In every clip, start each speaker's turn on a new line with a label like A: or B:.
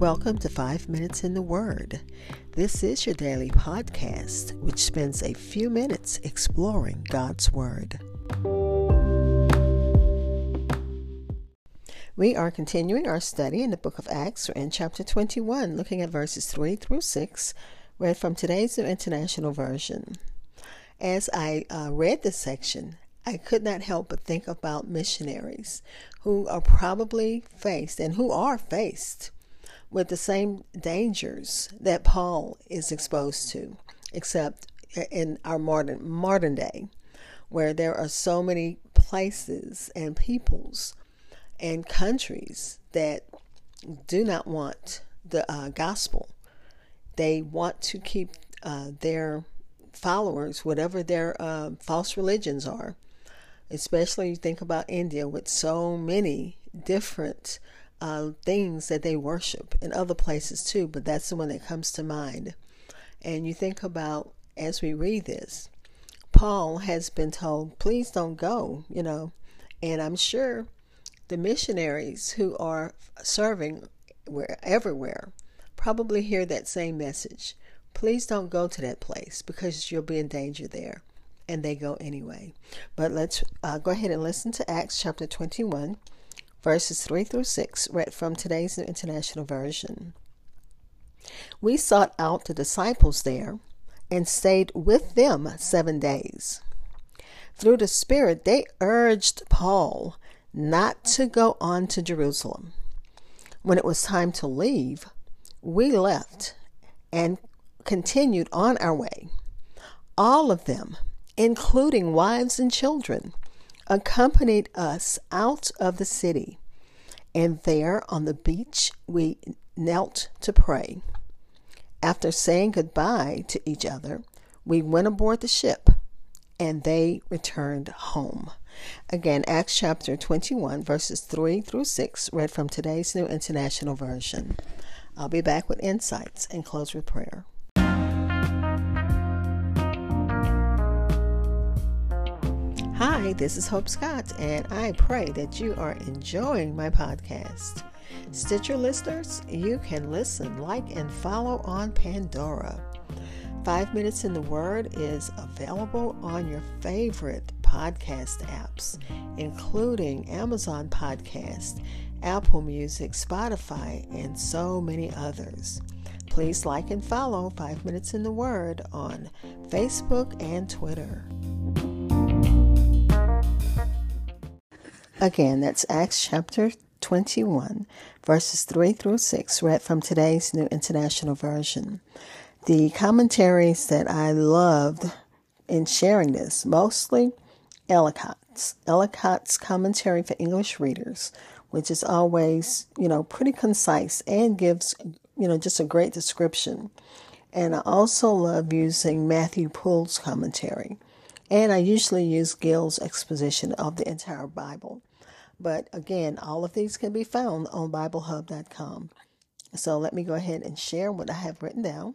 A: Welcome to Five Minutes in the Word. This is your daily podcast, which spends a few minutes exploring God's Word. We are continuing our study in the book of Acts. We're in chapter 21, looking at verses 3 through 6, read from today's New International Version. As I uh, read this section, I could not help but think about missionaries who are probably faced and who are faced with the same dangers that Paul is exposed to, except in our modern modern day, where there are so many places and peoples and countries that do not want the uh, gospel. They want to keep uh, their followers, whatever their uh, false religions are. Especially you think about India with so many different uh, things that they worship in other places too, but that's the one that comes to mind. And you think about as we read this, Paul has been told, please don't go, you know, and I'm sure the missionaries who are serving where, everywhere probably hear that same message. Please don't go to that place because you'll be in danger there. And they go anyway. But let's uh, go ahead and listen to Acts chapter 21 verses 3 through 6, read from today's New International Version. We sought out the disciples there and stayed with them seven days. Through the Spirit, they urged Paul not to go on to Jerusalem. When it was time to leave, we left and continued on our way. All of them, including wives and children, accompanied us out of the city, and there on the beach we knelt to pray. After saying goodbye to each other, we went aboard the ship and they returned home. Again, Acts chapter 21, verses 3 through 6, read from today's New International Version. I'll be back with insights and close with prayer. Hi, this is Hope Scott, and I pray that you are enjoying my podcast. Stitcher listeners, you can listen, like, and follow on Pandora. Five Minutes in the Word is available on your favorite podcast apps, including Amazon Podcast, Apple Music, Spotify, and so many others. Please like and follow Five Minutes in the Word on Facebook and Twitter. Again, that's Acts chapter 21, verses 3 through 6, read from today's New International Version. The commentaries that I loved in sharing this, mostly Ellicott's. Ellicott's commentary for English readers, which is always, you know, pretty concise and gives, you know, just a great description. And I also love using Matthew Poole's commentary. And I usually use Gill's exposition of the entire Bible. But again, all of these can be found on BibleHub.com. So let me go ahead and share what I have written down.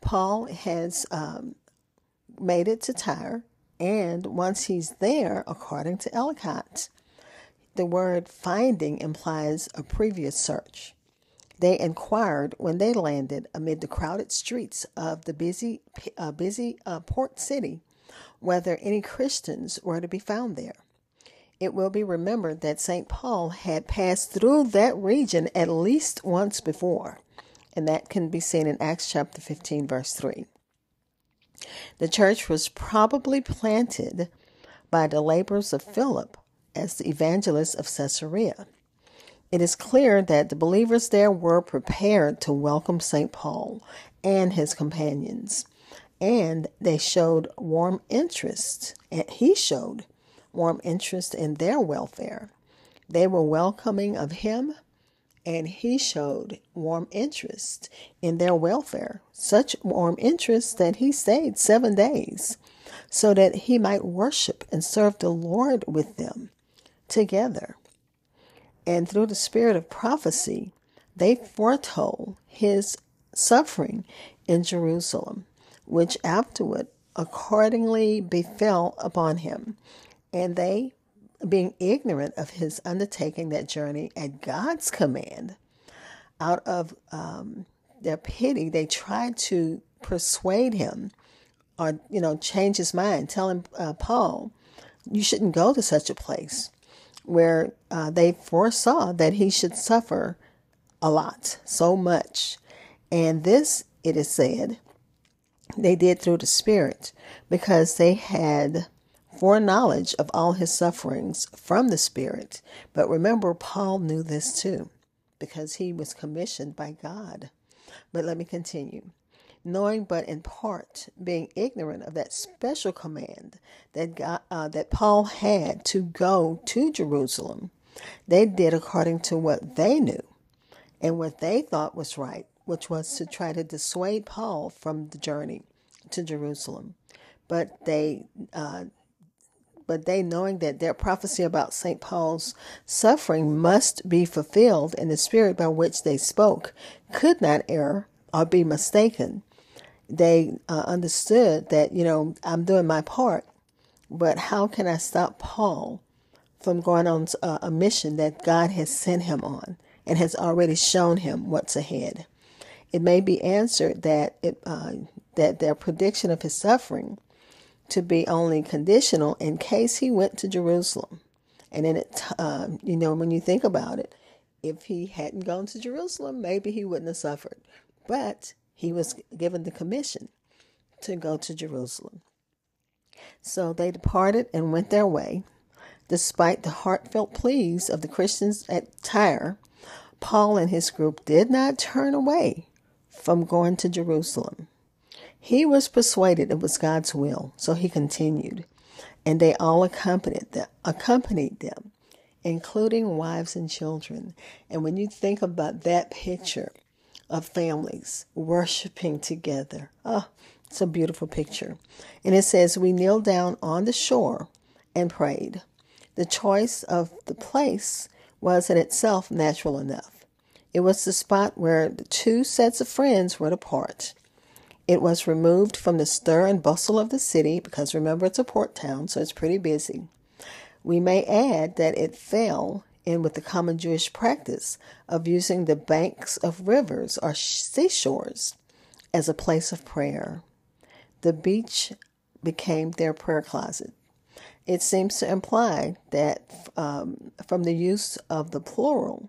A: Paul has um, made it to Tyre, and once he's there, according to Ellicott, the word finding implies a previous search. They inquired when they landed amid the crowded streets of the busy, uh, busy uh, port city whether any Christians were to be found there. It will be remembered that St. Paul had passed through that region at least once before, and that can be seen in Acts chapter 15, verse 3. The church was probably planted by the labors of Philip as the evangelist of Caesarea. It is clear that the believers there were prepared to welcome St. Paul and his companions, and they showed warm interest, and he showed warm interest in their welfare. They were welcoming of him, and he showed warm interest in their welfare, such warm interest that he stayed seven days so that he might worship and serve the Lord with them together. And through the spirit of prophecy, they foretold his suffering in Jerusalem, which afterward accordingly befell upon him. And they, being ignorant of his undertaking that journey at God's command, out of um, their pity, they tried to persuade him or, you know, change his mind, tell him, uh, Paul, you shouldn't go to such a place where uh, they foresaw that he should suffer a lot, so much. And this, it is said, they did through the Spirit because they had foreknowledge of all his sufferings from the Spirit. But remember, Paul knew this too because he was commissioned by God. But let me continue. Knowing but in part, being ignorant of that special command that God, uh, that Paul had to go to Jerusalem, they did according to what they knew and what they thought was right, which was to try to dissuade Paul from the journey to Jerusalem. But they uh, but they, knowing that their prophecy about St. Paul's suffering must be fulfilled in the spirit by which they spoke, could not err or be mistaken. They uh, understood that, you know, I'm doing my part, but how can I stop Paul from going on a, a mission that God has sent him on and has already shown him what's ahead? It may be answered that it, uh, that their prediction of his suffering to be only conditional in case he went to Jerusalem. And then it, uh, you know, when you think about it, if he hadn't gone to Jerusalem, maybe he wouldn't have suffered. But he was given the commission to go to Jerusalem. So they departed and went their way. Despite the heartfelt pleas of the Christians at Tyre, Paul and his group did not turn away from going to Jerusalem. He was persuaded it was God's will, so he continued, and they all accompanied them, accompanied them, including wives and children. And when you think about that picture of families worshiping together, oh, it's a beautiful picture. And it says, We kneeled down on the shore and prayed. The choice of the place was in itself natural enough. It was the spot where the two sets of friends were to part. It was removed from the stir and bustle of the city because remember it's a port town, so it's pretty busy. We may add that it fell in with the common Jewish practice of using the banks of rivers or seashores as a place of prayer. The beach became their prayer closet. It seems to imply that um, from the use of the plural,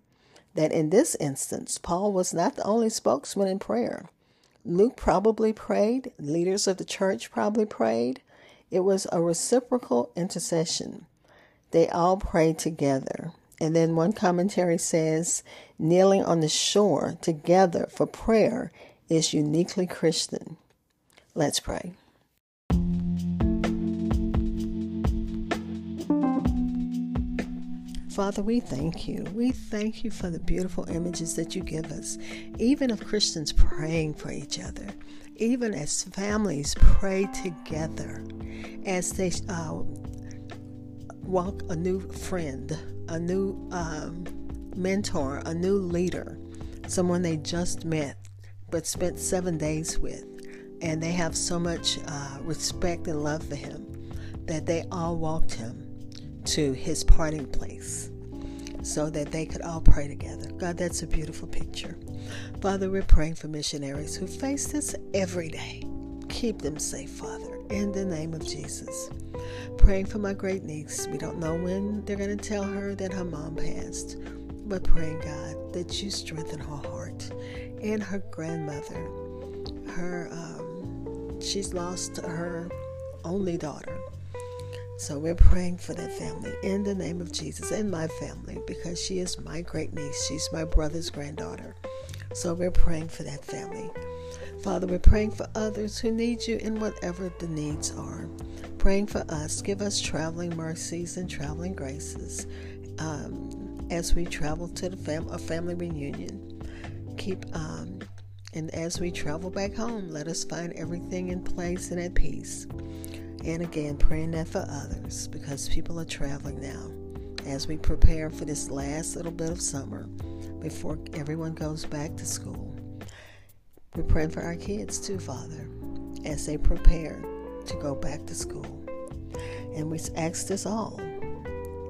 A: that in this instance, Paul was not the only spokesman in prayer. Luke probably prayed, leaders of the church probably prayed. It was a reciprocal intercession. They all prayed together. And then one commentary says, kneeling on the shore together for prayer is uniquely Christian. Let's pray. Father, we thank you. We thank you for the beautiful images that you give us, even of Christians praying for each other, even as families pray together, as they uh, walk a new friend, a new um, mentor, a new leader, someone they just met but spent seven days with, and they have so much uh, respect and love for him that they all walked him to his parting place so that they could all pray together. God, that's a beautiful picture. Father, we're praying for missionaries who face this every day. Keep them safe, Father, in the name of Jesus. Praying for my great niece. We don't know when they're going to tell her that her mom passed, but praying, God, that you strengthen her heart and her grandmother. Her, um, she's lost her only daughter so we're praying for that family in the name of Jesus and my family because she is my great niece. She's my brother's granddaughter. So we're praying for that family. Father, we're praying for others who need you in whatever the needs are. Praying for us. Give us traveling mercies and traveling graces um, as we travel to the fam- a family reunion. Keep um, and as we travel back home, let us find everything in place and at peace. And again, praying that for others because people are traveling now as we prepare for this last little bit of summer before everyone goes back to school. We're praying for our kids too, Father, as they prepare to go back to school. And we ask this all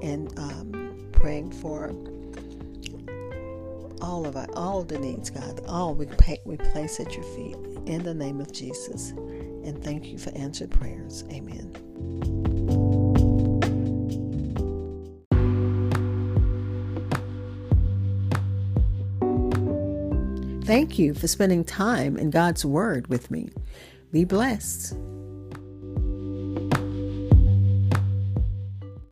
A: and um, praying for all of our, all the needs, God, all we, pay, we place at your feet in the name of Jesus. And thank you for answered prayers. Amen. Thank you for spending time in God's Word with me. Be blessed.